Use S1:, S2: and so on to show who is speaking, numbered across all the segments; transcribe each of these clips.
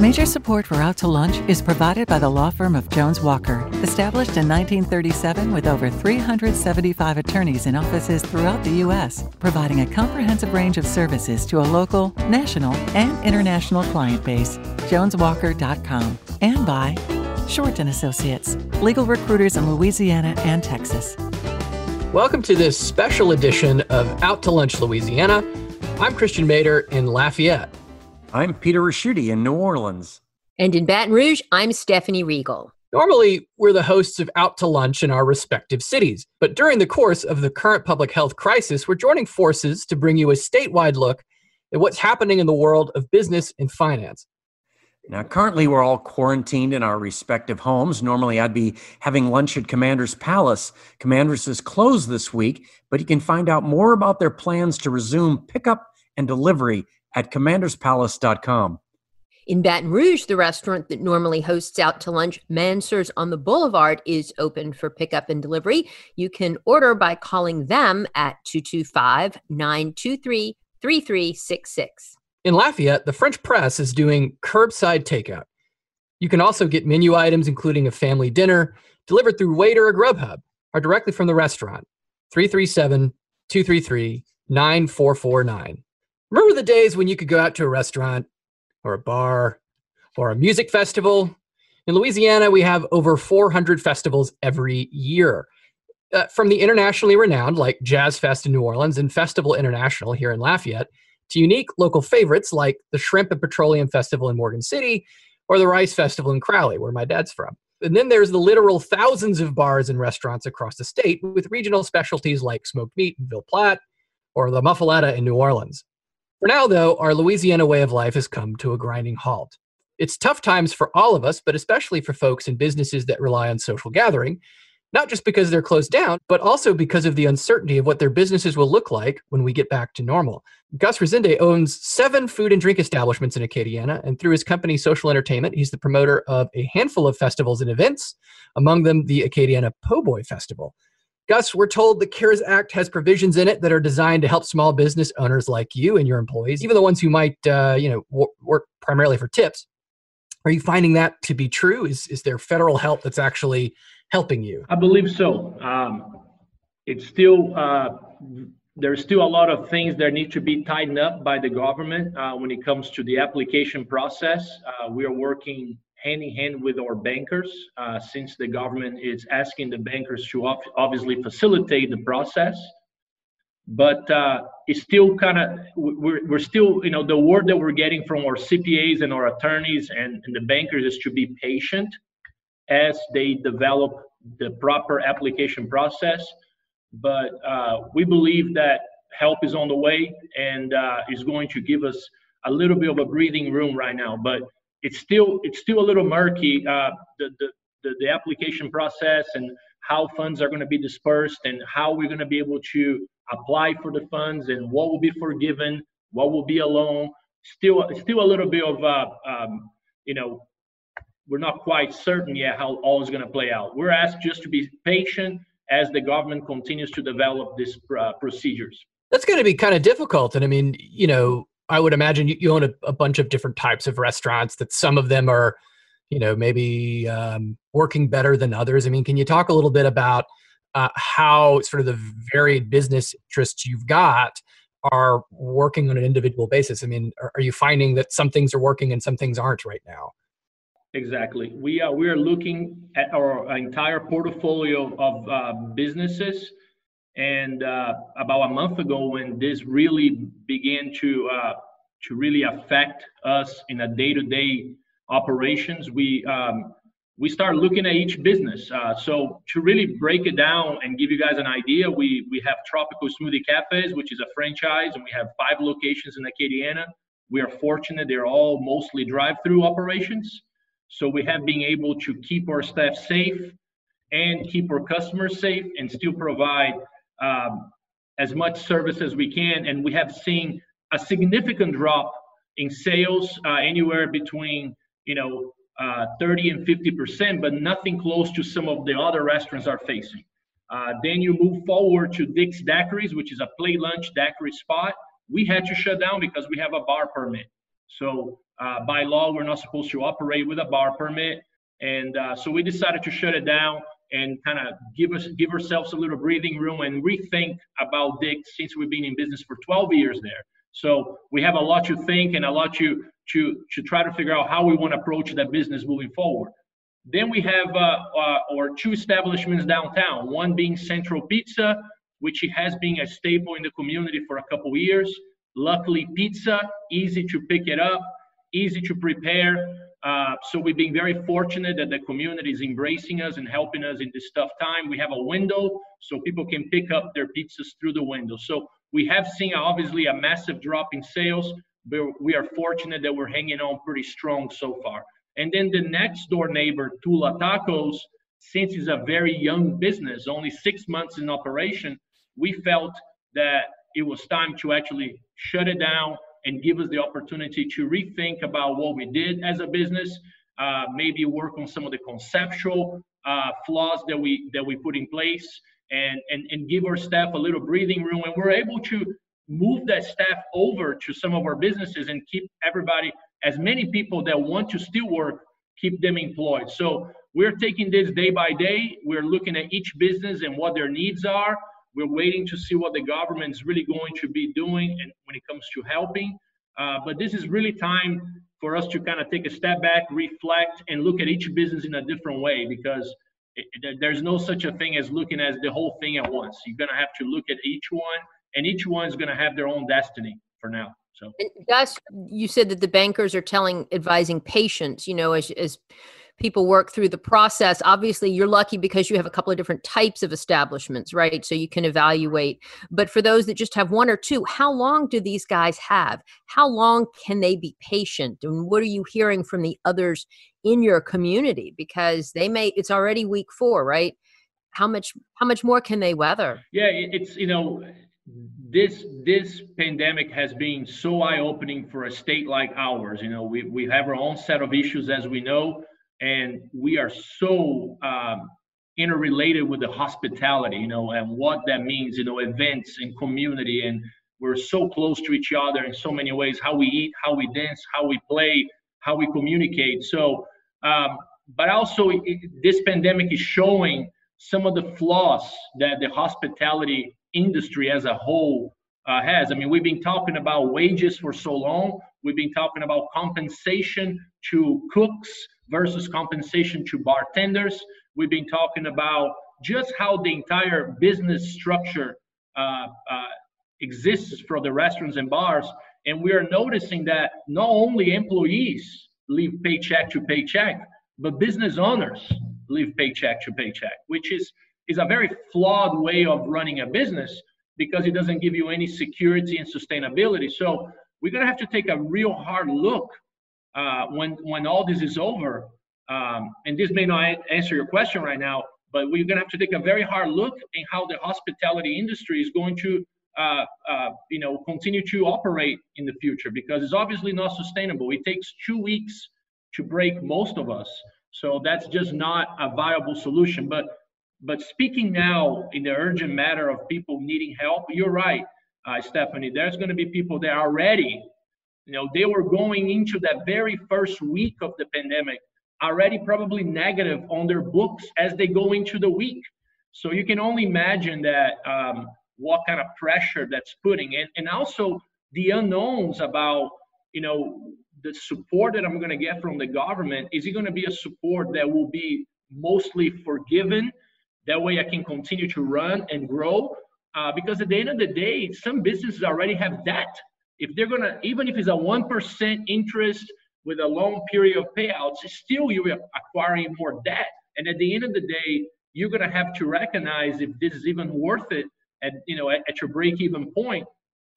S1: Major support for Out to Lunch is provided by the law firm of Jones Walker, established in 1937 with over 375 attorneys in offices throughout the U.S., providing a comprehensive range of services to a local, national, and international client base. JonesWalker.com and by Short and Associates, legal recruiters in Louisiana and Texas.
S2: Welcome to this special edition of Out to Lunch Louisiana. I'm Christian Mader in Lafayette.
S3: I'm Peter Ricchiuti in New Orleans.
S4: And in Baton Rouge, I'm Stephanie Riegel.
S2: Normally, we're the hosts of Out to Lunch in our respective cities. But during the course of the current public health crisis, we're joining forces to bring you a statewide look at what's happening in the world of business and finance.
S3: Now, currently, we're all quarantined in our respective homes. Normally, I'd be having lunch at Commander's Palace. Commander's is closed this week, but you can find out more about their plans to resume pickup and delivery at commanderspalace.com.
S4: In Baton Rouge, the restaurant that normally hosts out to lunch, Mansur's on the Boulevard, is open for pickup and delivery. You can order by calling them at 225 923 3366.
S2: In Lafayette, the French Press is doing curbside takeout. You can also get menu items, including a family dinner, delivered through Waitr or Grubhub, or directly from the restaurant. 337 233 9449. Remember the days when you could go out to a restaurant or a bar or a music festival? In Louisiana, we have over 400 festivals every year. Uh, from the internationally renowned, like Jazz Fest in New Orleans and Festival International here in Lafayette, to unique local favorites like the Shrimp and Petroleum Festival in Morgan City or the Rice Festival in Crowley, where my dad's from. And then there's the literal thousands of bars and restaurants across the state with regional specialties like smoked meat in Ville Platte or the muffaletta in New Orleans. For now, though, our Louisiana way of life has come to a grinding halt. It's tough times for all of us, but especially for folks in businesses that rely on social gathering, not just because they're closed down, but also because of the uncertainty of what their businesses will look like when we get back to normal. Gus Resende owns seven food and drink establishments in Acadiana, and through his company Social Entertainment, he's the promoter of a handful of festivals and events, among them the Acadiana Po' Boy Festival. Gus, we're told the CARES Act has provisions in it that are designed to help small business owners like you and your employees, even the ones who might, uh, you know, work primarily for tips. Are you finding that to be true? Is is there federal help that's actually helping you?
S5: I believe so. Um, it's still uh, there's still a lot of things that need to be tightened up by the government uh, when it comes to the application process. Uh, we are working hand in hand with our bankers uh, since the government is asking the bankers to obviously facilitate the process. But uh, it's still kind of we're, we're still you know the word that we're getting from our cpas and our attorneys and, and the bankers is to be patient as they develop the proper application process. But uh, we believe that help is on the way and uh, is going to give us a little bit of a breathing room right now. But it's still it's still a little murky uh, the, the, the the application process and how funds are going to be dispersed and how we're going to be able to apply for the funds and what will be forgiven, what will be a loan. Still, still a little bit of uh, um, you know we're not quite certain yet how all is going to play out. We're asked just to be patient as the government continues to develop these uh, procedures.
S2: That's going to be kind of difficult, and I mean, you know, I would imagine you, you own a, a, bunch of different types of restaurants. That some of them are, you know, maybe um, working better than others. I mean, can you talk a little bit about uh, how sort of the varied business interests you've got are working on an individual basis? I mean, are, are you finding that some things are working and some things aren't right now?
S5: Exactly. We are we are looking at our entire portfolio of uh, businesses and uh, about a month ago, when this really began to uh, to really affect us in a day-to-day operations, we um, we start looking at each business. Uh, so to really break it down and give you guys an idea, we we have Tropical Smoothie Cafes, which is a franchise, and we have five locations in Acadiana. We are fortunate; they're all mostly drive-through operations. So we have been able to keep our staff safe and keep our customers safe and still provide um, as much service as we can. And we have seen a significant drop in sales, uh, anywhere between you know uh, 30 and 50 percent, but nothing close to some of the other restaurants are facing. Uh, then you move forward to Dick's Daiquiris, which is a play lunch daiquiri spot. We had to shut down because we have a bar permit. So Uh, by law, we're not supposed to operate with a bar permit, and uh, so we decided to shut it down and kind of give us give ourselves a little breathing room and rethink about Dick's since we've been in business for 12 years there. So we have a lot to think and a lot to to to try to figure out how we want to approach that business moving forward. Then we have uh, uh, our two establishments downtown. One being Central Pizza, which has been a staple in the community for a couple years. Luckily, pizza easy to pick it up, easy to prepare. Uh, so we've been very fortunate that the community is embracing us and helping us in this tough time. We have a window so people can pick up their pizzas through the window. So we have seen obviously a massive drop in sales, but we are fortunate that we're hanging on pretty strong so far. And then the next door neighbor, Tula Tacos, since it's a very young business, only six months in operation, we felt that it was time to actually shut it down and give us the opportunity to rethink about what we did as a business, uh, maybe work on some of the conceptual uh, flaws that we that we put in place, and, and and give our staff a little breathing room. And we're able to move that staff over to some of our businesses and keep everybody, as many people that want to still work, keep them employed. So we're taking this day by day. We're looking at each business and what their needs are we're waiting to see what the government is really going to be doing and when it comes to helping. Uh, but this is really time for us to kind of take a step back, reflect, and look at each business in a different way because it, it, there's no such a thing as looking at the whole thing at once. You're going to have to look at each one, and each one is going to have their own destiny for now. So,
S4: and Gus, you said that the bankers are telling, advising patients, you know, as as people work through the process. Obviously you're lucky because you have a couple of different types of establishments right? So you can evaluate. But for those that just have one or two how long do these guys have? How long can they be patient? And what are you hearing from the others in your community? Because they may it's already week 4 right? How much how much more can they weather?
S5: Yeah it's you know this this pandemic has been so eye opening for a state like ours. You know we, we have our own set of issues as we know and we are so um, interrelated with the hospitality, you know, and what that means, you know, events and community, and we're so close to each other in so many ways. How we eat, how we dance, how we play, how we communicate. So, um, but also it, this pandemic is showing some of the flaws that the hospitality industry as a whole uh, has. I mean, we've been talking about wages for so long. We've been talking about compensation to cooks versus compensation to bartenders. We've been talking about just how the entire business structure uh, uh, exists for the restaurants and bars. And we are noticing that not only employees live paycheck to paycheck, but business owners live paycheck to paycheck, which is, is a very flawed way of running a business because it doesn't give you any security and sustainability. So we're going to have to take a real hard look uh, when when all this is over, um, and this may not answer your question right now, but we're going to have to take a very hard look in how the hospitality industry is going to, uh, uh, you know, continue to operate in the future because it's obviously not sustainable. It takes two weeks to break most of us, so that's just not a viable solution. But but speaking now in the urgent matter of people needing help, you're right, uh, Stephanie. There's going to be people that are ready you know, they were going into that very first week of the pandemic already probably negative on their books as they go into the week. So you can only imagine that um, what kind of pressure that's putting, and and also the unknowns about you know the support that I'm going to get from the government. Is it going to be a support that will be mostly forgiven? That way, I can continue to run and grow. Uh, because at the end of the day, some businesses already have debt if they're gonna even if it's a one percent interest with a long period of payouts, still you're acquiring more debt. And at the end of the day, you're gonna have to recognize if this is even worth it at you know at, at your break-even point,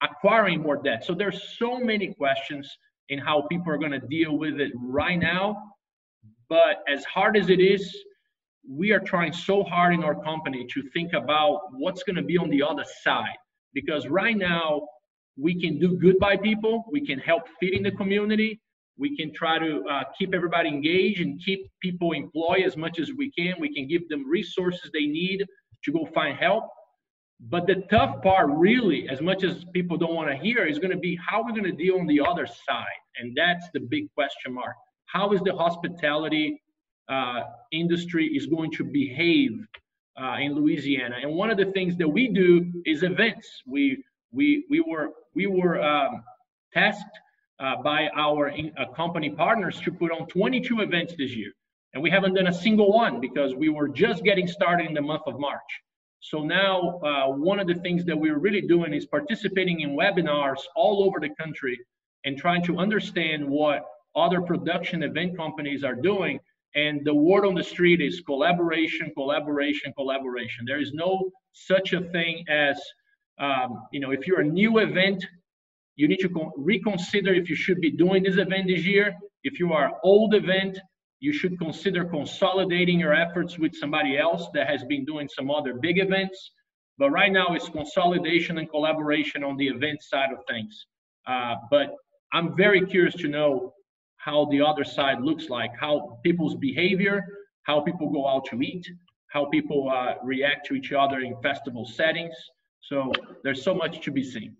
S5: acquiring more debt. So there's so many questions in how people are gonna deal with it right now. But as hard as it is, we are trying so hard in our company to think about what's going to be on the other side because right now we can do good by people. We can help feed in the community. We can try to uh, keep everybody engaged and keep people employed as much as we can. We can give them resources they need to go find help. But the tough part, really, as much as people don't want to hear, is going to be how we're going to deal on the other side. And that's the big question mark. How is the hospitality uh, industry is going to behave uh, in Louisiana? And one of the things that we do is events. We we we were we were um, tasked uh, by our in, uh, company partners to put on 22 events this year, and we haven't done a single one because we were just getting started in the month of March. So now, uh, one of the things that we're really doing is participating in webinars all over the country and trying to understand what other production event companies are doing. And the word on the street is collaboration, collaboration, collaboration. There is no such a thing as, um, you know, if you're a new event, you need to reconsider if you should be doing this event this year. If you are old event, you should consider consolidating your efforts with somebody else that has been doing some other big events. But right now, it's consolidation and collaboration on the event side of things. Uh, but I'm very curious to know how the other side looks like, how people's behavior, how people go out to eat, how people uh, react to each other in festival settings. So there's so much to be seen.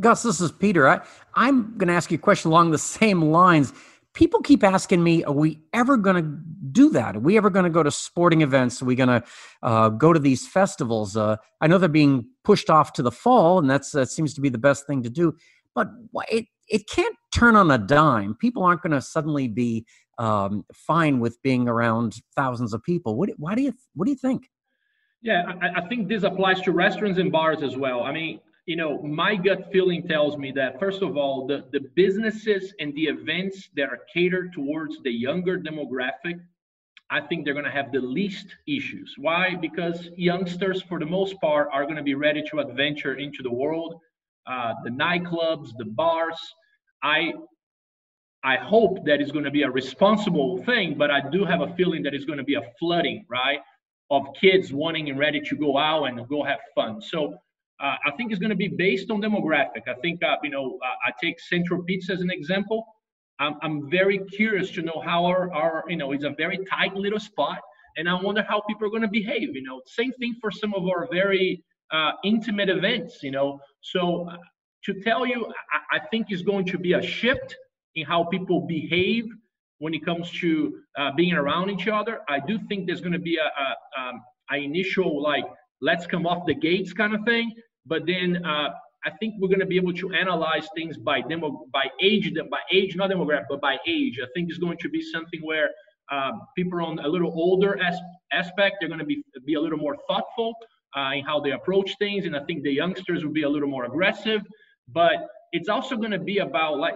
S3: Gus, this is Peter. I, I'm going to ask you a question along the same lines. People keep asking me, are we ever going to do that? Are we ever going to go to sporting events? Are we going to uh, go to these festivals? Uh, I know they're being pushed off to the fall, and that's that seems to be the best thing to do. But it it can't turn on a dime. People aren't going to suddenly be um, fine with being around thousands of people. What, why do you what do you think?
S5: Yeah, I, I think this applies to restaurants and bars as well. I mean, you know, my gut feeling tells me that first of all, the, the businesses and the events that are catered towards the younger demographic, I think they're going to have the least issues. Why? Because youngsters, for the most part, are going to be ready to adventure into the world uh, the nightclubs, the bars. I I hope that is going to be a responsible thing, but I do have a feeling that it's going to be a flooding, right, of kids wanting and ready to go out and go have fun. So uh, I think it's going to be based on demographic. I think, uh, you know, I take Central Pizza as an example. I'm, I'm very curious to know how our, our, you know, it's a very tight little spot. And I wonder how people are going to behave. You know, same thing for some of our very uh, intimate events, you know. So uh, to tell you, I, I, think is going to be a shift in how people behave when it comes to uh, being around each other. I do think there's going to be a, a, um, a, initial like let's come off the gates kind of thing, but then uh, I think we're going to be able to analyze things by demo by age, by age, not demographic, but by age. I think it's going to be something where um, people on a little older as, aspect, they're going to be be a little more thoughtful uh, in how they approach things. And I think the youngsters will be a little more aggressive, but it's also going to be about like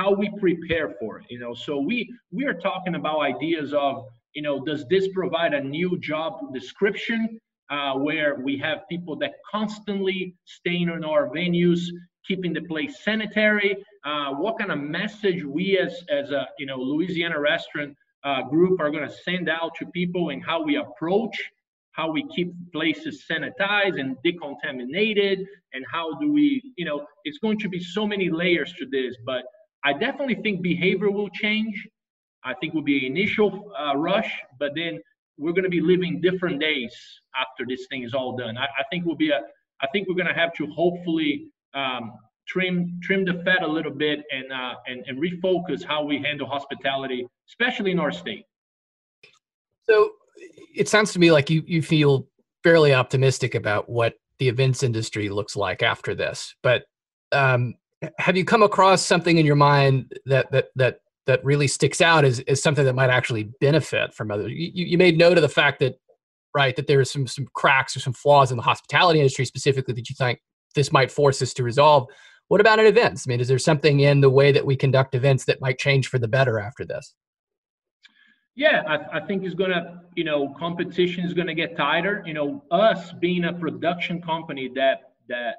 S5: how we prepare for it. You know, so we we are talking about ideas of you know, does this provide a new job description uh, where we have people that constantly staying in our venues, keeping the place sanitary? Uh, what kind of message we as as a you know Louisiana restaurant uh, group are going to send out to people and how we approach how we keep places sanitized and decontaminated and how do we you know it's going to be so many layers to this but i definitely think behavior will change i think will be an initial uh, rush but then we're going to be living different days after this thing is all done i, I think we'll be a i think we're going to have to hopefully um, trim trim the fat a little bit and, uh, and and refocus how we handle hospitality especially in our state
S2: so it sounds to me like you you feel fairly optimistic about what the events industry looks like after this. But um, have you come across something in your mind that that that that really sticks out as, as something that might actually benefit from others? You, you made note of the fact that right that there are some some cracks or some flaws in the hospitality industry specifically that you think this might force us to resolve. What about at events? I mean, is there something in the way that we conduct events that might change for the better after this?
S5: Yeah, I, I think it's gonna, you know, competition is gonna get tighter. You know, us being a production company that that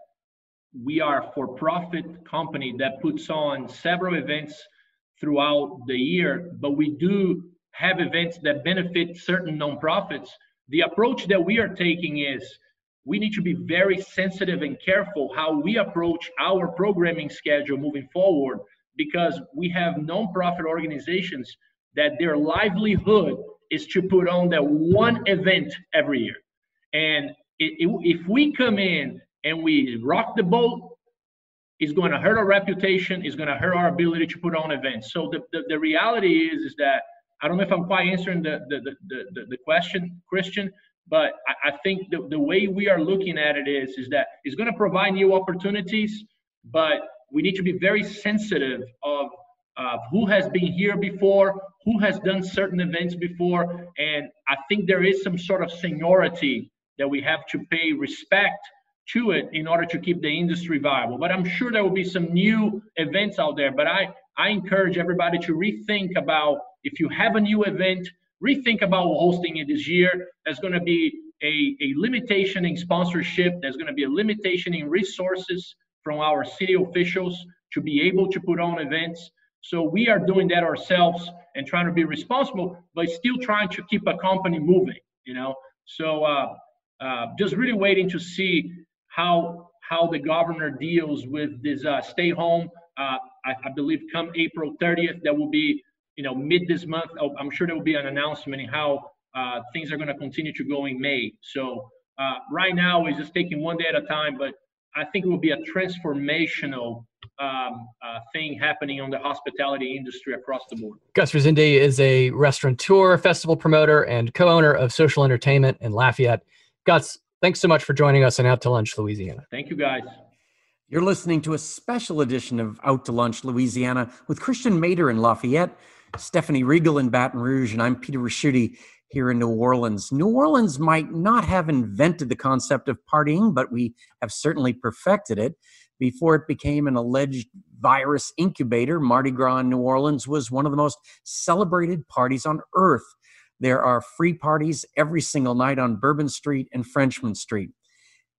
S5: we are a for-profit company that puts on several events throughout the year, but we do have events that benefit certain nonprofits. The approach that we are taking is we need to be very sensitive and careful how we approach our programming schedule moving forward because we have nonprofit organizations that their livelihood is to put on that one event every year. And if we come in and we rock the boat, it's going to hurt our reputation. It's going to hurt our ability to put on events. So the, the, the reality is is that I don't know if I'm quite answering the the, the, the, the question, Christian, but I, I think the, the way we are looking at it is is that it's going to provide new opportunities, but we need to be very sensitive of who has been here before, who has done certain events before, and I think there is some sort of seniority that we have to pay respect to it in order to keep the industry viable. But I'm sure there will be some new events out there. But I, I encourage everybody to rethink about if you have a new event, rethink about hosting it this year. There's going to be a, a limitation in sponsorship. There's going to be a limitation in resources from our city officials to be able to put on events. So we are doing that ourselves and trying to be responsible, but still trying to keep a company moving, you know? So uh, uh, just really waiting to see how how the governor deals with this uh, stay home. Uh, I, I, believe come April 30th, that will be you know mid this month. Oh, I'm sure there will be an announcement in how uh, things are going to continue to go in May. So uh, right now we're just taking one day at a time, but I think it will be a transformational um, uh, thing happening on the hospitality industry across the board.
S2: Gus Resende is a restaurateur, festival promoter, and co-owner of Social Entertainment in Lafayette. Gus, thanks so much for joining us on Out to Lunch, Louisiana.
S5: Thank you, guys.
S3: You're listening to a special edition of Out to Lunch, Louisiana, with Christian Mader in Lafayette, Stephanie Riegel in Baton Rouge, and I'm Peter Ricchiuti here in New Orleans. New Orleans might not have invented the concept of partying, but we have certainly perfected it. Before it became an alleged virus incubator, Mardi Gras in New Orleans was one of the most celebrated parties on earth. There are free parties every single night on Bourbon Street and Frenchmen Street.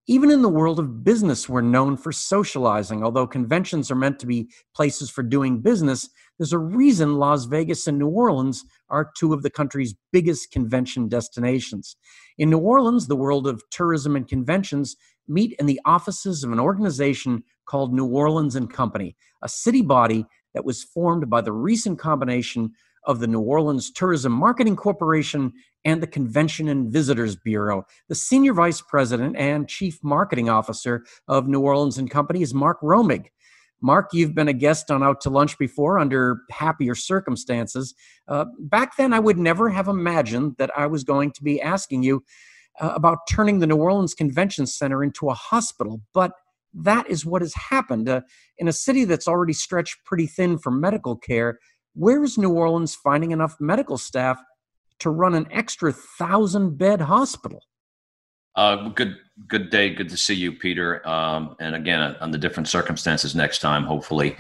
S3: Even in the world of business, we're known for socializing. Although conventions are meant to be places for doing business, there's a reason Las Vegas and New Orleans are two of the country's biggest convention destinations. In New Orleans, the world of tourism and conventions meet in the offices of an organization called New Orleans and Company, a city body that was formed by the recent combination of the New Orleans Tourism Marketing Corporation and the Convention and Visitors Bureau. The senior vice president and chief marketing officer of New Orleans and Company is Mark Romig. Mark, you've been a guest on Out to Lunch before under happier circumstances. Uh, back then, I would never have imagined that I was going to be asking you uh, about turning the New Orleans Convention Center into a hospital, but that is what has happened. Uh, in a city that's already stretched pretty thin for medical care, where is New Orleans finding enough medical staff to run an extra thousand bed hospital?
S6: Uh, good, good day. Good to see you, Peter. Um, and again, on the different circumstances next time, hopefully.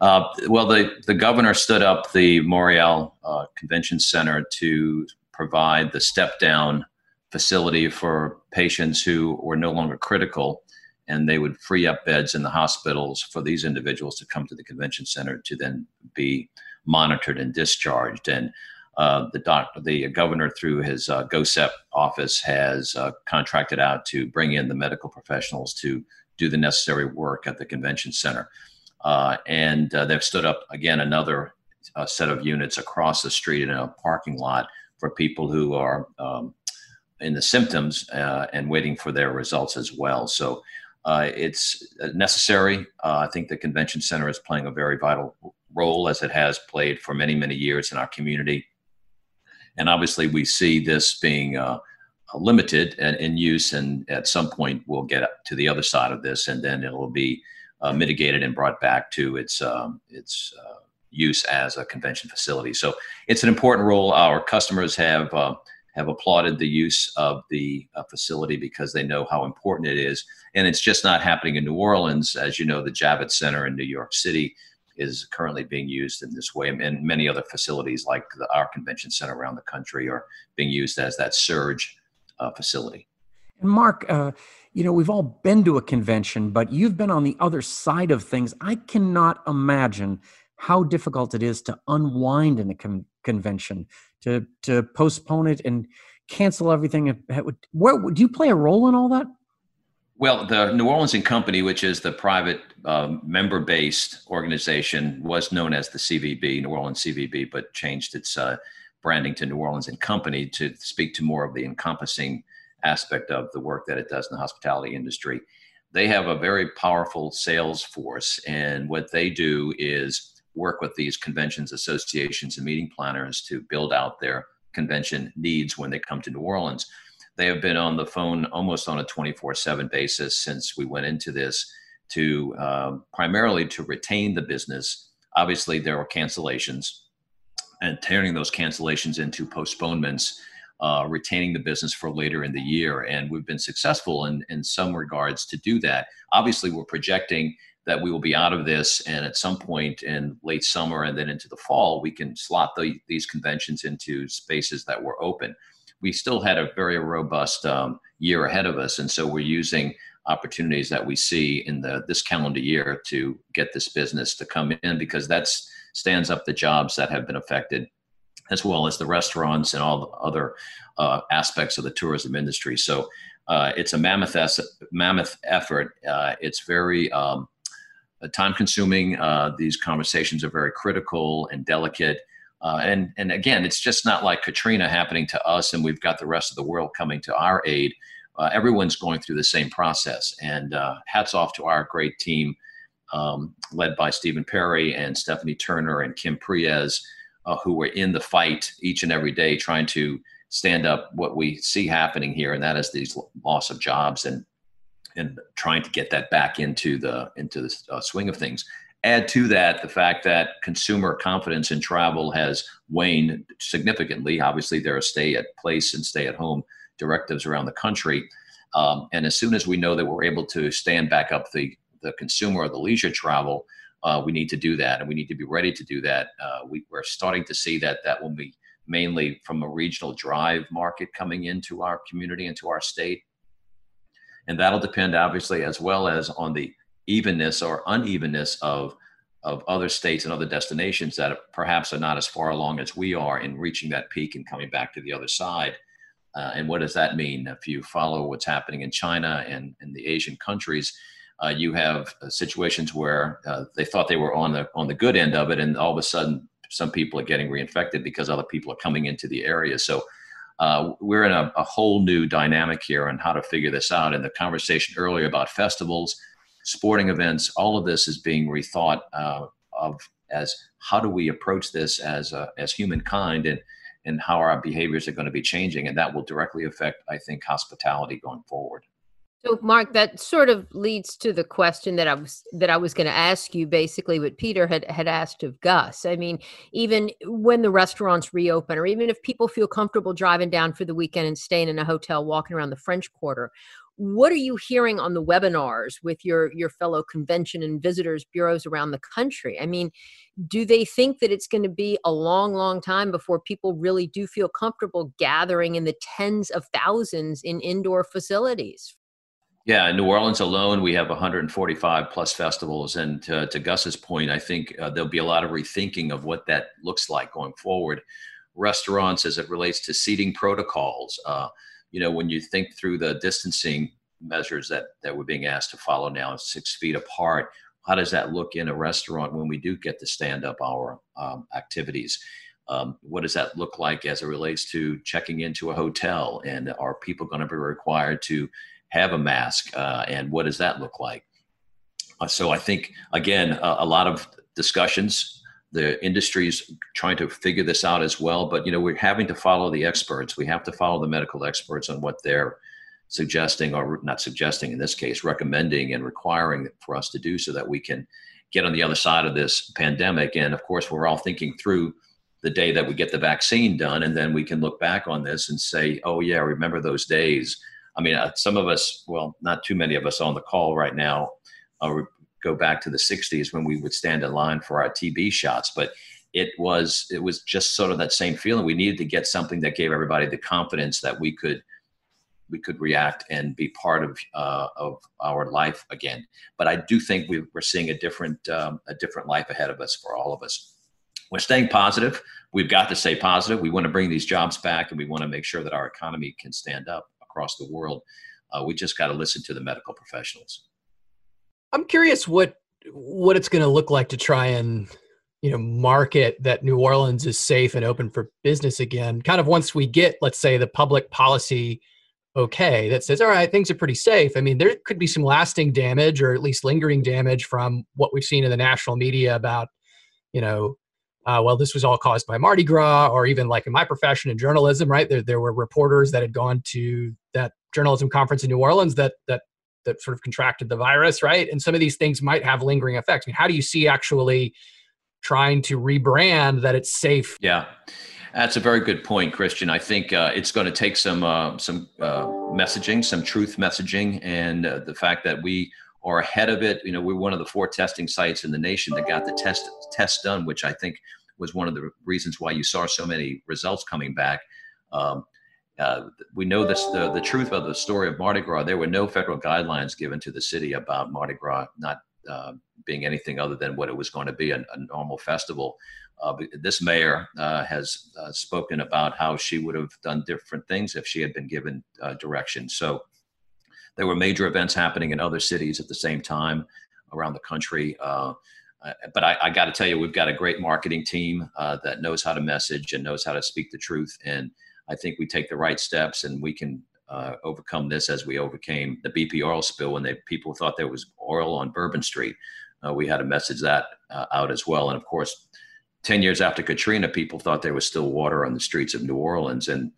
S6: Uh, well, the the governor stood up the Morial uh, Convention Center to provide the step down facility for patients who were no longer critical, and they would free up beds in the hospitals for these individuals to come to the convention center to then be monitored and discharged. And uh, the doctor, the governor, through his uh, GOHSEP office, has uh, contracted out to bring in the medical professionals to do the necessary work at the convention center. Uh, and uh, they've stood up again another uh, set of units across the street in a parking lot for people who are um, in the symptoms and waiting for their results as well. So it's necessary. I think the convention center is playing a very vital role as it has played for many, many years in our community. And obviously, we see this being uh, limited and in use, and at some point, we'll get to the other side of this, and then it'll be uh, mitigated and brought back to its um, its uh, use as a convention facility. So it's an important role. Our customers have uh, have applauded the use of the uh, facility because they know how important it is. And it's just not happening in New Orleans. As you know, the Javits Center in New York City is currently being used in this way. And many other facilities like the, our convention center around the country are being used as that surge uh, facility.
S3: And Mark, uh, you know, we've all been to a convention, but you've been on the other side of things. I cannot imagine how difficult it is to unwind in a con- convention, to to postpone it and cancel everything. What do you play a role in all that?
S6: Well, the New Orleans and Company, which is the private um, member-based organization, was known as the CVB, New Orleans CVB, but changed its uh, branding to New Orleans and Company to speak to more of the encompassing aspect of the work that it does in the hospitality industry. They have a very powerful sales force, and what they do is work with these conventions associations and meeting planners to build out their convention needs when they come to New Orleans. They have been on the phone almost on a 24 7 basis since we went into this to um, primarily to retain the business. Obviously, there were cancellations and turning those cancellations into postponements, uh, retaining the business for later in the year. And we've been successful in, in some regards to do that. Obviously, we're projecting that we will be out of this and at some point in late summer and then into the fall we can slot the, these conventions into spaces that were open we still had a very robust um, year ahead of us. And so we're using opportunities that we see in the this calendar year to get this business to come in because that stands up the jobs that have been affected as well as the restaurants and all the other uh, aspects of the tourism industry. So uh, it's a mammoth, es- mammoth effort. Uh, it's very um, time consuming. Uh, these conversations are very critical and delicate uh, and and again it's just not like katrina happening to us and we've got the rest of the world coming to our aid uh, everyone's going through the same process. And uh, hats off to our great team, um, led by Stephen Perry and Stephanie Turner and Kim Priez, uh, who were in the fight each and every day trying to stand up what we see happening here, and that is these loss of jobs and and trying to get that back into the into the uh, swing of things. Add to that the fact that consumer confidence in travel has waned significantly. Obviously, there are stay at place and stay at home directives around the country. Um, and as soon as we know that we're able to stand back up the, the consumer or the leisure travel, uh, we need to do that and we need to be ready to do that. Uh, we, we're starting to see that that will be mainly from a regional drive market coming into our community, into our state. And that'll depend, obviously, as well as on the evenness or unevenness of, of other states and other destinations that perhaps are not as far along as we are in reaching that peak and coming back to the other side. Uh, and what does that mean? If you follow what's happening in China and in the Asian countries, uh, you have uh, situations where uh, they thought they were on the on the good end of it, and all of a sudden, some people are getting reinfected because other people are coming into the area. So uh, we're in a, a, whole new dynamic here on how to figure this out. And the conversation earlier about festivals, sporting events, all of this is being rethought uh, of as how do we approach this as as humankind and and how our behaviors are going to be changing. And that will directly affect, I think, hospitality going forward.
S4: So, Mark, that sort of leads to the question that I was that I was going to ask you. Basically, what Peter had had asked of Gus. I mean, even when the restaurants reopen, or even if people feel comfortable driving down for the weekend and staying in a hotel, walking around the French Quarter, what are you hearing on the webinars with your your fellow convention and visitors bureaus around the country i mean do they think that it's going to be a long long time before people really do feel comfortable gathering in the tens of thousands in indoor facilities
S6: yeah, in New Orleans alone, we have 145 plus festivals. And to, to Gus's point, I think uh, there'll be a lot of rethinking of what that looks like going forward. Restaurants, as it relates to seating protocols, uh, you know, when you think through the distancing measures that, that we're being asked to follow now, six feet apart, how does that look in a restaurant when we do get to stand up our um, activities? Um, what does that look like as it relates to checking into a hotel? And are people going to be required to have a mask? Uh, and what does that look like? Uh, so I think, again, a, a lot of discussions the industry's trying to figure this out as well but you know we're having to follow the experts. We have to follow the medical experts on what they're suggesting or not suggesting in this case recommending and requiring for us to do so that we can get on the other side of this pandemic. And of course we're all thinking through the day that we get the vaccine done and then we can look back on this and say oh yeah remember those days. I mean uh, some of us well not too many of us on the call right now uh, go back to the 60s when we would stand in line for our TB shots. But it was it was just sort of that same feeling. We needed to get something that gave everybody the confidence that we could we could react and be part of uh, of our life again. But I do think we, are seeing a different um, a different life ahead of us for all of us. We're staying positive. We've got to stay positive. We want to bring these jobs back, and we want to make sure that our economy can stand up across the world. Uh, we just got to listen to the medical professionals.
S2: I'm curious what what it's going to look like to try and you know market that New Orleans is safe and open for business again. Kind of once we get, let's say, the public policy okay that says all right things are pretty safe i mean there could be some lasting damage or at least lingering damage from what we've seen in the national media about you know uh, well this was all caused by mardi gras or even like in my profession in journalism right there, there were reporters that had gone to that journalism conference in new orleans that that that sort of contracted the virus right and some of these things might have lingering effects i mean how do you see actually trying to rebrand that it's safe
S6: yeah that's a very good point, Christian. I think uh, it's going to take some uh, some uh, messaging, some truth messaging, and uh, the fact that we are ahead of it. You know, we're one of the four testing sites in the nation that got the test test done, which I think was one of the reasons why you saw so many results coming back. Um, uh, we know this the, the truth of the story of Mardi Gras. There were no federal guidelines given to the city about Mardi Gras not uh, being anything other than what it was going to be a, a normal festival. Uh, this mayor uh, has uh, spoken about how she would have done different things if she had been given uh, direction. So there were major events happening in other cities at the same time around the country. But I, I got to tell you, we've got a great marketing team that knows how to message and knows how to speak the truth. And I think we take the right steps and we can uh, overcome this as we overcame the BP oil spill when they, people thought there was oil on Bourbon Street. Uh, we had to message that uh, out as well. And of course, 10 years after Katrina, people thought there was still water on the streets of New Orleans. And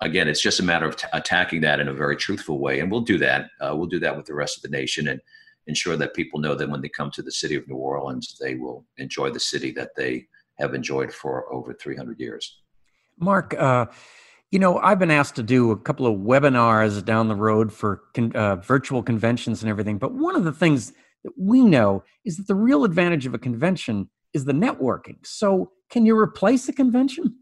S6: again, it's just a matter of t- attacking that in a very truthful way. And we'll do that. Uh, we'll do that with the rest of the nation and ensure that people know that when they come to the city of New Orleans, they will enjoy the city that they have enjoyed for over 300 years.
S3: Mark, uh, you know, I've been asked to do a couple of webinars down the road for con- uh, virtual conventions and everything. But one of the things that we know is that the real advantage of a convention is the networking. So, can you replace a convention?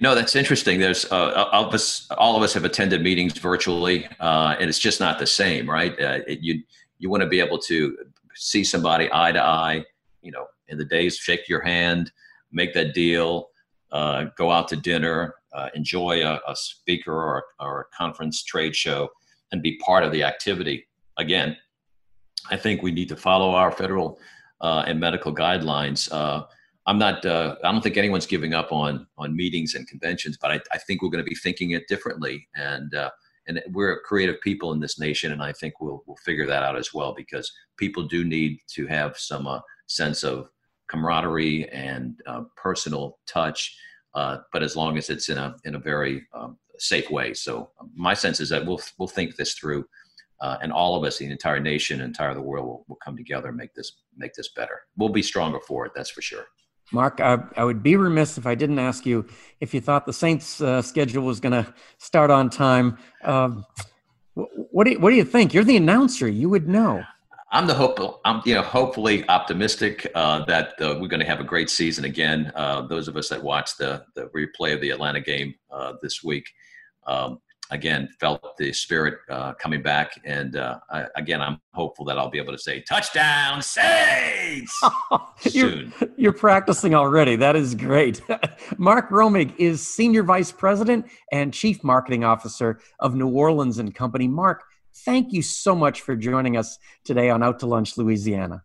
S6: You know, that's interesting. There's uh, all of us. All of us have attended meetings virtually, uh, and it's just not the same, right? Uh, it, you you want to be able to see somebody eye to eye. You know, in the days, shake your hand, make that deal, uh, go out to dinner, uh, enjoy a, a, speaker or, or a conference trade show, and be part of the activity. Again, I think we need to follow our federal uh, and medical guidelines. Uh, I'm not. Uh, I don't think anyone's giving up on on meetings and conventions, but I, I think we're going to be thinking it differently. And uh, and we're creative people in this nation, and I think we'll we'll figure that out as well because people do need to have some uh, sense of camaraderie and uh, personal touch. But as long as it's in a in a very um, safe way. So my sense is that we'll we'll think this through uh, and all of us, the entire nation, entire the world, will, will come together and make this make this better. We'll be stronger for it. That's for sure.
S3: Mark, I, I would be remiss if I didn't ask you if you thought the Saints' uh, schedule was going to start on time. Um, what do you, what do you think? You're the announcer. You would know.
S6: I'm the hope. I'm you know hopefully optimistic uh, that uh, we're going to have a great season again. Uh, those of us that watched the the replay of the Atlanta game uh, this week, um, again felt the spirit uh, coming back. And uh, I, again i'm hopeful that i'll be able to say touchdown saints!
S3: Soon. you're, you're, practicing already. That is great. Mark romig is senior vice president and chief marketing officer of new orleans and company. Mark thank you so much for joining us today on out to lunch louisiana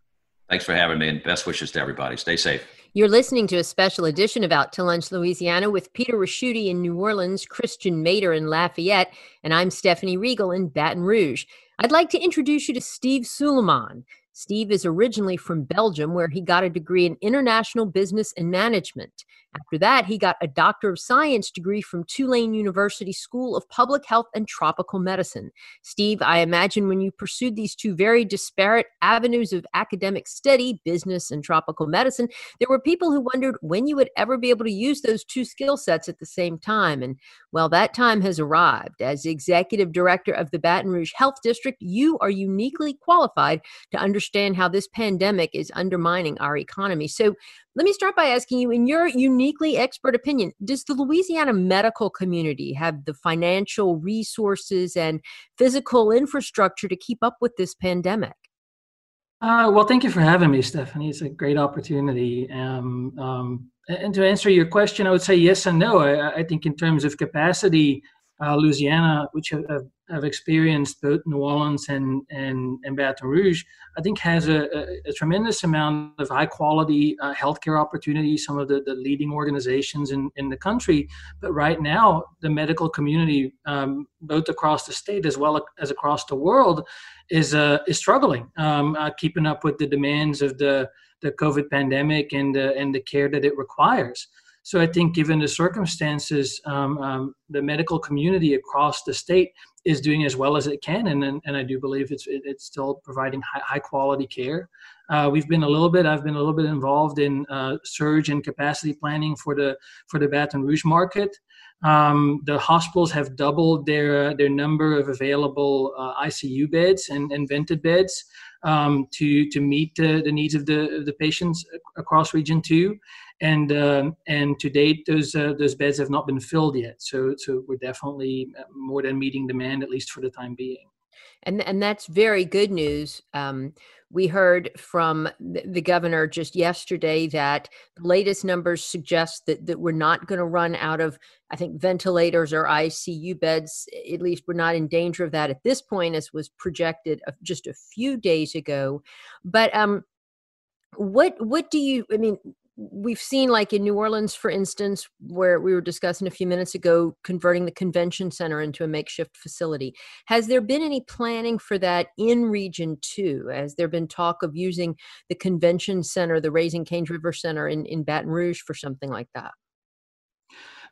S6: thanks for having me and best wishes to everybody stay safe
S4: you're listening to a special edition of Out to Lunch Louisiana with Peter Ricchiuti in New Orleans, Christian Mader in Lafayette, and I'm Stephanie Riegel in Baton Rouge. I'd like to introduce you to Steve Suleiman. Steve is originally from Belgium, where he got a degree in international business and management. After that, he got a Doctor of Science degree from Tulane University School of Public Health and Tropical Medicine. Steve, I imagine when you pursued these two very disparate avenues of academic study, business and tropical medicine, there were people who wondered when you would ever be able to use those two skill sets at the same time. And well, that time has arrived. As executive director of the Baton Rouge Health District, you are uniquely qualified to understand how this pandemic is undermining our economy. So, let me start by asking you, in your uniquely expert opinion, does the Louisiana medical community have the financial resources and physical infrastructure to keep up with this pandemic?
S7: Uh, well, thank you for having me, Stephanie. It's a great opportunity. Um, um, and to answer your question, I would say yes and no. I, I, think in terms of capacity, uh, Louisiana, which have, have, experienced both New Orleans and, and, and Baton Rouge, I think has a, a, a tremendous amount of high quality uh, healthcare opportunities, some of the, the leading organizations in, in the country. But right now, the medical community, um, both across the state as well as across the world, is, uh, is struggling, um, uh, keeping up with the demands of the, the COVID pandemic and, and the care that it requires. So I think, given the circumstances, um, um, the medical community across the state is doing as well as it can, and and, I do believe it's it, it's still providing high, high quality care. Uh, we've been a little bit. I've been a little bit involved in uh, surge and capacity planning for the for the Baton Rouge market. Um, the hospitals have doubled their their number of available uh, ICU beds and, and vented beds um, to to meet the, the needs of the of the patients across Region Two and um, and to date those uh, those beds have not been filled yet. So so we're definitely uh, more than meeting demand at least for the time being.
S4: And and that's very good news. Um, we heard from the governor just yesterday that the latest numbers suggest that, that we're not going to run out of, I think, ventilators or ICU beds. At least we're not in danger of that at this point, as was projected just a few days ago. But um, what what do you? I mean, we've seen like in New Orleans, for instance, where we were discussing a few minutes ago, converting the convention center into a makeshift facility. Has there been any planning for that in Region Two? Has there been talk of using the convention center, the Raising Cane's River Center in, in Baton Rouge for something like that?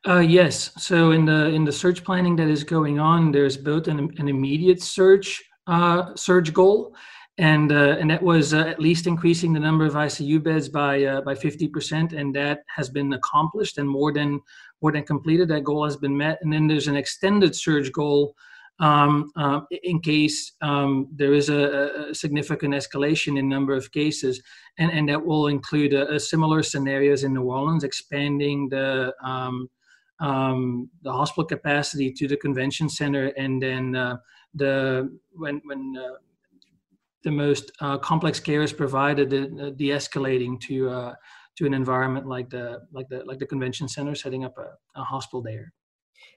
S7: Uh, yes. So in the in the search planning that is going on, there's both an, an immediate search uh, surge goal and uh, and that was uh, at least increasing the number of ICU beds by uh, by 50%, and that has been accomplished and more than more than completed. That goal has been met, and then there's an extended surge goal um, uh, in case um, there is a, a, significant escalation in number of cases, and and that will include a, a similar scenarios in New Orleans, expanding the um, um the hospital capacity to the convention center, and then uh, the when when uh, the most uh, complex care is provided, uh, de-escalating to uh, to an environment like the like the like the convention center, setting up a, a hospital there.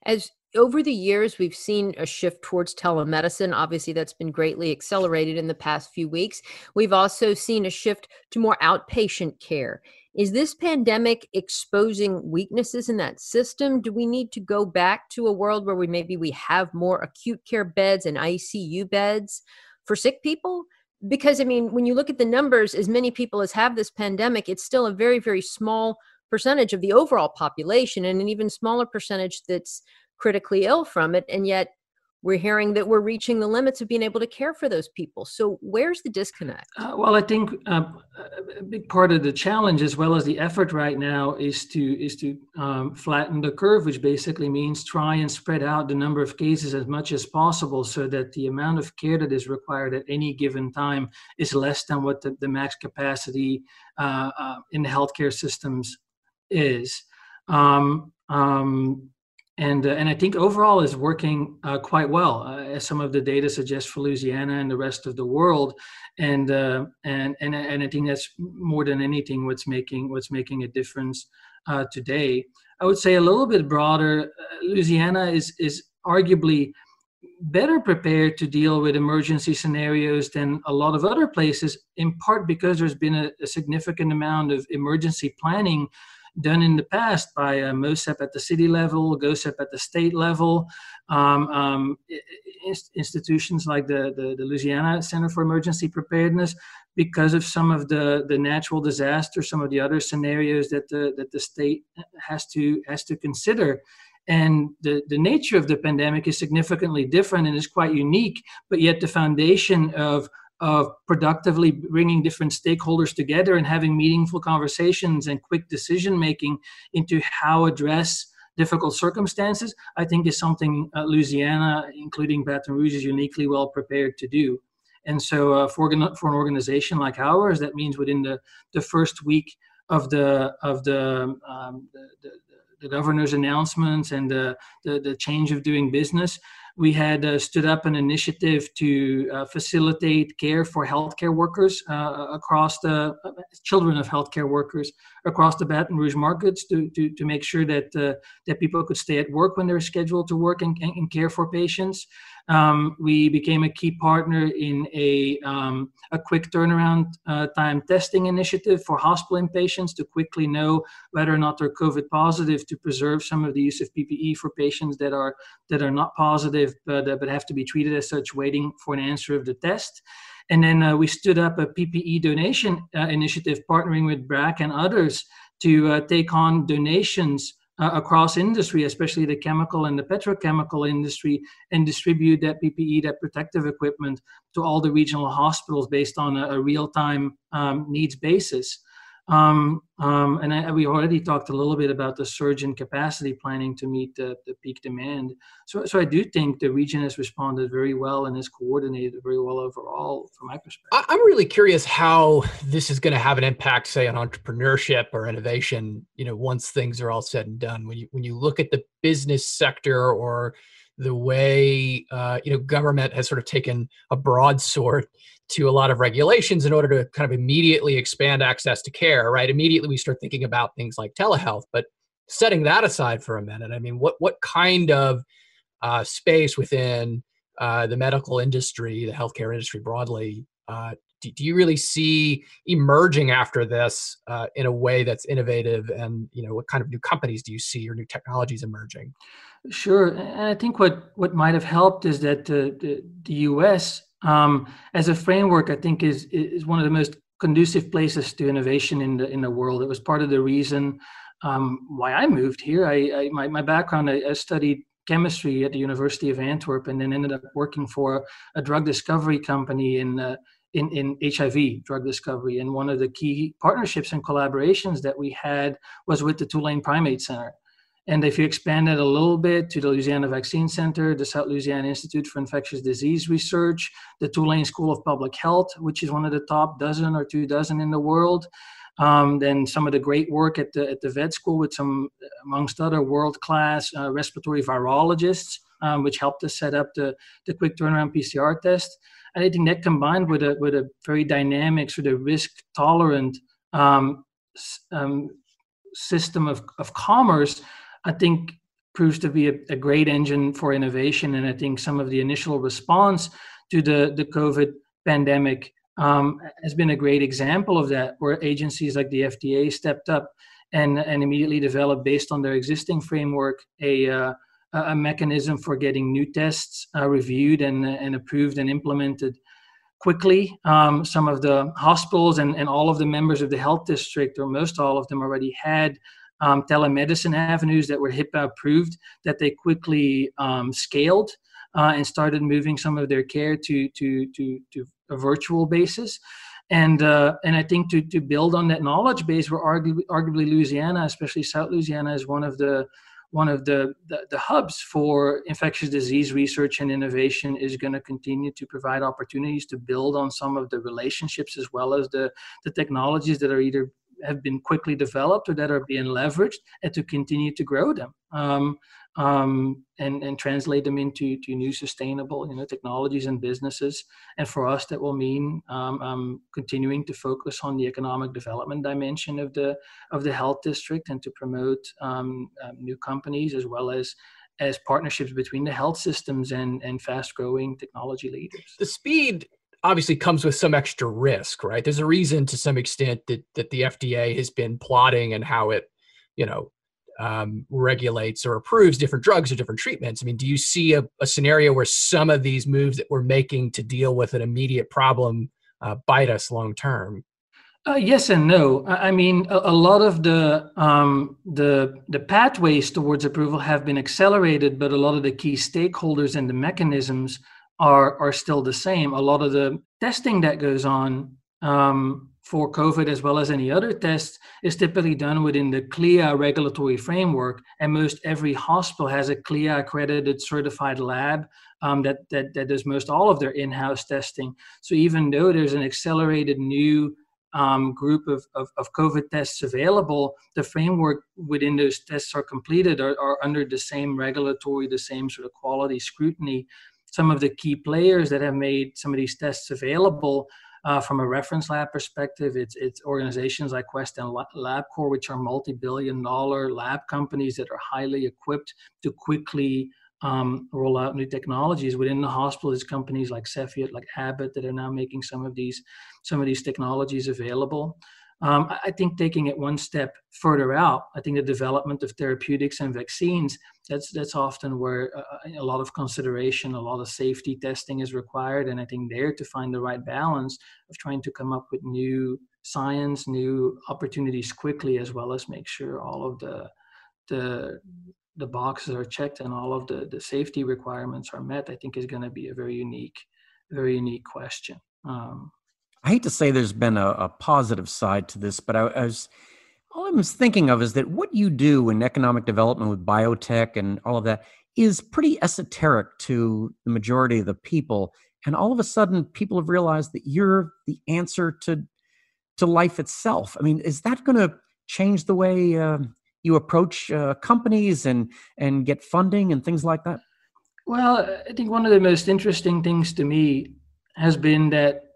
S4: As over the years, we've seen a shift towards telemedicine. Obviously, that's been greatly accelerated in the past few weeks. We've also seen a shift to more outpatient care. Is this pandemic exposing weaknesses in that system? Do we need to go back to a world where we maybe we have more acute care beds and ICU beds for sick people? Because I mean, when you look at the numbers, as many people as have this pandemic, it's still a very, very small percentage of the overall population and an even smaller percentage that's critically ill from it. And yet we're hearing that we're reaching the limits of being able to care for those people. So where's the disconnect?
S7: Uh, well, I think uh, a big part of the challenge, as well as the effort right now, is to is to um, flatten the curve, which basically means try and spread out the number of cases as much as possible, so that the amount of care that is required at any given time is less than what the, the max capacity uh, uh in the healthcare systems is. Um, um, and uh, and I think overall is working uh, quite well, uh, as some of the data suggests for Louisiana and the rest of the world, and uh, and and and I think that's more than anything what's making what's making a difference uh, today. I would say a little bit broader. Uh, Louisiana is is arguably better prepared to deal with emergency scenarios than a lot of other places, in part because there's been a, a significant amount of emergency planning done in the past by uh, MOHSEP at the city level, GOHSEP at the state level, um, um, institutions like the, the, the, Louisiana Center for Emergency Preparedness, because of some of the, the natural disasters, some of the other scenarios that the, that the state has to, has to consider. And the, the nature of the pandemic is significantly different and is quite unique, but yet the foundation of of productively bringing different stakeholders together and having meaningful conversations and quick decision making into how address difficult circumstances, I think is something uh, Louisiana, including Baton Rouge, is uniquely well prepared to do. And so, uh, for, for an organization like ours, that means within the, the first week of the of the, um, the, the, governor's announcements and the, the, the change of doing business, we had uh, stood up an initiative to uh, facilitate care for healthcare workers uh, across the uh, children of healthcare workers across the Baton Rouge markets to, to, to make sure that uh, that people could stay at work when they're scheduled to work and, and care for patients. Um, we became a key partner in a, um, a quick turnaround uh, time testing initiative for hospital inpatients to quickly know whether or not they're COVID positive to preserve some of the use of PPE for patients that are that are not positive but, uh, but have to be treated as such, waiting for an answer of the test. And then uh, we stood up a PPE donation uh, initiative, partnering with BRAC and others to uh, take on donations uh, across industry, especially the chemical and the petrochemical industry, and distribute that PPE, that protective equipment, to all the regional hospitals based on a, a real-time um, needs basis. Um, um, and I, we already talked a little bit about the surge in capacity planning to meet the, the, peak demand. So, so I do think the region has responded very well and has coordinated very well overall from my perspective.
S2: I'm really curious how this is going to have an impact, say, on entrepreneurship or innovation. You know, once things are all said and done, when you when you look at the business sector or the way uh, you know government has sort of taken a broadsword to a lot of regulations in order to kind of immediately expand access to care right? Immediately we start thinking about things like telehealth but setting that aside for a minute i mean what what kind of uh, space within uh, the medical industry the healthcare industry broadly uh, do, do, you really see emerging after this uh, in a way that's innovative? And you know what kind of new companies do you see or new technologies emerging
S7: Sure, and I think what what might have helped is that the the, the U.S. Um, as a framework, I think is is one of the most conducive places to innovation in the in the world. It was part of the reason um, why I moved here. I, I my my background, I, I, studied chemistry at the University of Antwerp, and then ended up working for a drug discovery company in. Uh, in, in HIV drug discovery. And one of the key partnerships and collaborations that we had was with the Tulane Primate Center. And if you expand it a little bit to the Louisiana Vaccine Center, the South Louisiana Institute for Infectious Disease Research, the Tulane School of Public Health, which is one of the top dozen or two dozen in the world, um, then some of the great work at the at the vet school with some, amongst other world-class uh, respiratory virologists, um, which helped us set up the the quick turnaround PCR test. And I think that combined with a with a very dynamic, sort of risk-tolerant um, um, system of, of commerce I think proves to be a, a, great engine for innovation. And I think some of the initial response to the, the COVID pandemic um, has been a great example of that, where agencies like the FDA stepped up and, and immediately developed, based on their existing framework, a, uh, a mechanism for getting new tests uh, reviewed and, and approved and implemented quickly. Um, some of the hospitals and, and all of the members of the health district, or most all of them, already had um, telemedicine avenues that were HIPAA approved that they quickly um, scaled uh, and started moving some of their care to to to, to a virtual basis. And uh, and I think to to build on that knowledge base, where arguably, arguably Louisiana, especially South Louisiana, is one of the one of the, the, the, hubs for infectious disease research and innovation is going to continue to provide opportunities to build on some of the relationships as well as the, the technologies that are either have been quickly developed or that are being leveraged and to continue to grow them um, um, and, and translate them into to new sustainable you know, technologies and businesses. And for us, that will mean um, um continuing to focus on the economic development dimension of the, of the health district and to promote um, um, new companies as well as as partnerships between the health systems and, and fast growing technology leaders.
S2: The speed obviously comes with some extra risk, right? There's a reason to some extent that that the FDA has been plotting and how it, you know, um, regulates or approves different drugs or different treatments. I mean, do you see a, a, scenario where some of these moves that we're making to deal with an immediate problem uh, bite us long term?
S7: Uh, yes and no. I mean, a, a lot of the um, the the pathways towards approval have been accelerated, but a lot of the key stakeholders and the mechanisms are are still the same. A lot of the testing that goes on um, for COVID, as well as any other tests, is typically done within the CLIA regulatory framework, and most every hospital has a CLIA accredited certified lab um, that, that that does most all of their in-house testing. So even though there's an accelerated new um, group of, of, of, COVID tests available, the framework within those tests are completed are, are under the same regulatory, the same sort of quality scrutiny. Some of the key players that have made some of these tests available uh, from a reference lab perspective, it's, it's organizations like Quest and LabCorp, which are multi-billion dollar lab companies that are highly equipped to quickly um, roll out new technologies within the hospital. There's companies like Cepheid, like Abbott, that are now making some of these some of these technologies available. Um, I think taking it one step further out, I think the development of therapeutics and vaccines, that's, that's often where uh, a lot of consideration, a lot of safety testing is required. And I think there to find the right balance of trying to come up with new science, new opportunities quickly, as well as make sure all of the, the, the boxes are checked and all of the, the safety requirements are met, I think is going to be a very unique, very unique question. Um,
S3: I hate to say there's been a, a positive side to this, but I, I, was all I was thinking of is that what you do in economic development with biotech and all of that is pretty esoteric to the majority of the people. And all of a sudden, people have realized that you're the answer to to life itself. I mean, is that going to change the way uh, you approach uh, companies and and get funding and things like that?
S7: Well, I think one of the most interesting things to me has been that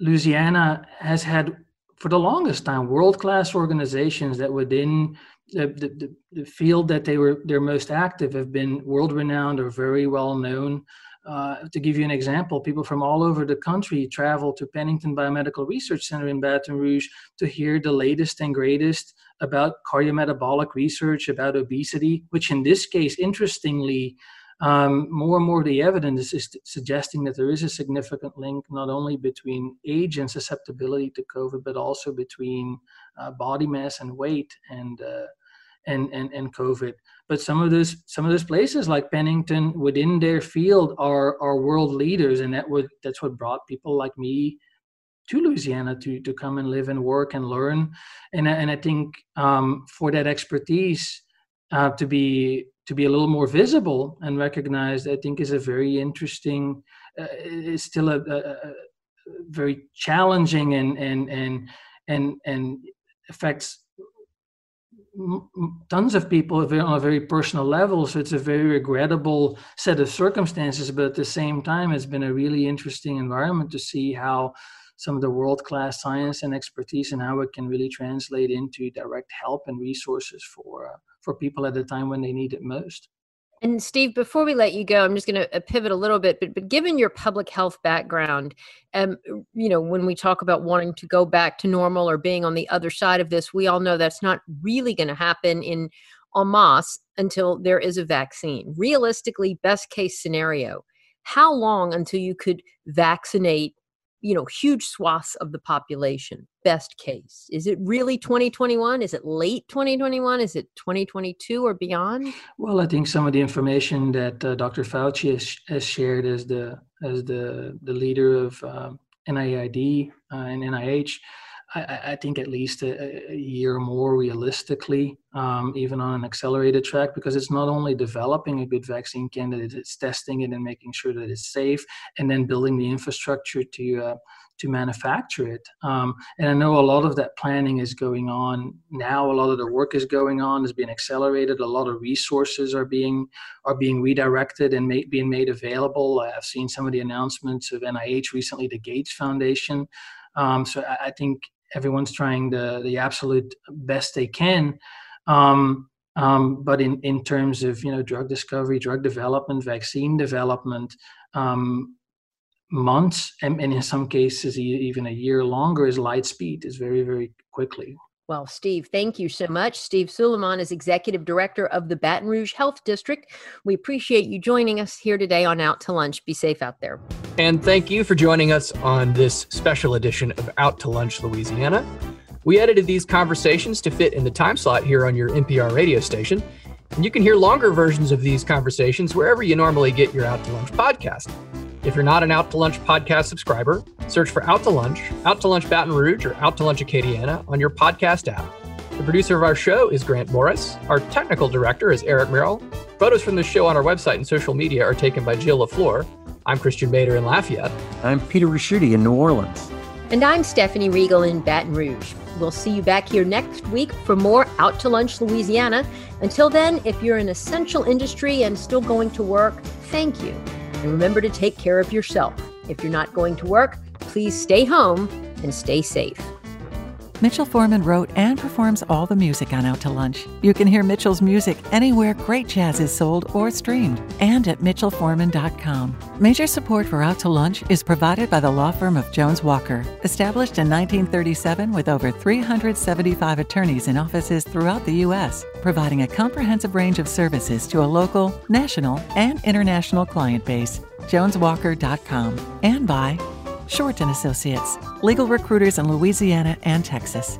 S7: Louisiana has had for the longest time world-class organizations that within the, the, the, field that they were they're most active have been world-renowned or very well known. Uh, to give you an example, people from all over the country travel to Pennington Biomedical Research Center in Baton Rouge to hear the latest and greatest about cardiometabolic research, about obesity, which in this case, interestingly, um, more and more the evidence is suggesting that there is a significant link not only between age and susceptibility to COVID, but also between uh, body mass and weight and, uh, and, and, and COVID. But some of those some of those places like Pennington within their field are are world leaders, and that would that's what brought people like me to Louisiana to to come and live and work and learn. And and I think um, for that expertise uh, to be to be a little more visible and recognized, I think is a very interesting. Uh, is still a, a, a, very challenging and and and and and affects tons of people on a very personal level. So it's a very regrettable set of circumstances, but at the same time, it's been a really interesting environment to see how some of the world class science and expertise and how it can really translate into direct help and resources for uh, for people at the time when they need it most.
S4: And Steve, before we let you go, I'm just going to uh, pivot a little bit. But, but given your public health background, um, you know, when we talk about wanting to go back to normal or being on the other side of this, we all know that's not really going to happen in en masse until there is a vaccine. Realistically, best case scenario, how long until you could vaccinate you know huge swaths of the population best case. Is it really 2021 is it late 2021 is it 2022 or beyond?
S7: Well i think some of the information that uh, dr fauci has, has, shared as the as the the leader of um, NIAID uh, and nih I, I, think at least a, a, year more realistically, um, even on an accelerated track, because it's not only developing a good vaccine candidate, it's testing it and making sure that it's safe, and then building the infrastructure to uh, to manufacture it. Um, and I know a lot of that planning is going on now. A lot of the work is going on, is being accelerated. A lot of resources are being are being redirected and make, being made available. I've seen some of the announcements of NIH recently, the Gates Foundation. Um, so I, I think everyone's trying the the absolute best they can. Um, um, but in, in terms of you know drug discovery, drug development, vaccine development, um, months and, and in some cases even a year longer is light speed is very very quickly.
S4: Well, Steve, thank you so much. Steve Ceulemans is Executive Director of the Baton Rouge Health District. We appreciate you joining us here today on Out to Lunch. Be safe out there.
S2: And thank you for joining us on this special edition of Out to Lunch Louisiana. We edited these conversations to fit in the time slot here on your NPR radio station. And you can hear longer versions of these conversations wherever you normally get your Out to Lunch podcast. If you're not an Out to Lunch podcast subscriber, search for Out to Lunch, Out to Lunch Baton Rouge, or Out to Lunch Acadiana on your podcast app. The producer of our show is Grant Morris. Our technical director is Eric Merrill. Photos from the show on our website and social media are taken by Jill LaFleur. I'm Christiaan Mader in Lafayette.
S3: I'm Peter Ricchiuti in New Orleans.
S4: And I'm Stephanie Riegel in Baton Rouge. We'll see you back here next week for more Out to Lunch Louisiana. Until then, if you're an essential industry and still going to work, thank you. And remember to take care of yourself. If you're not going to work, please stay home and stay safe.
S1: Mitchell Foreman wrote and performs all the music on Out to Lunch. You can hear Mitchell's music anywhere great jazz is sold or streamed and at mitchellforeman.com. Major support for Out to Lunch is provided by the law firm of Jones Walker, established in 1937 with over 375 attorneys in offices throughout the U.S., providing a comprehensive range of services to a local, national, and international client base. JonesWalker.com and by Short and Associates, legal recruiters in Louisiana and Texas.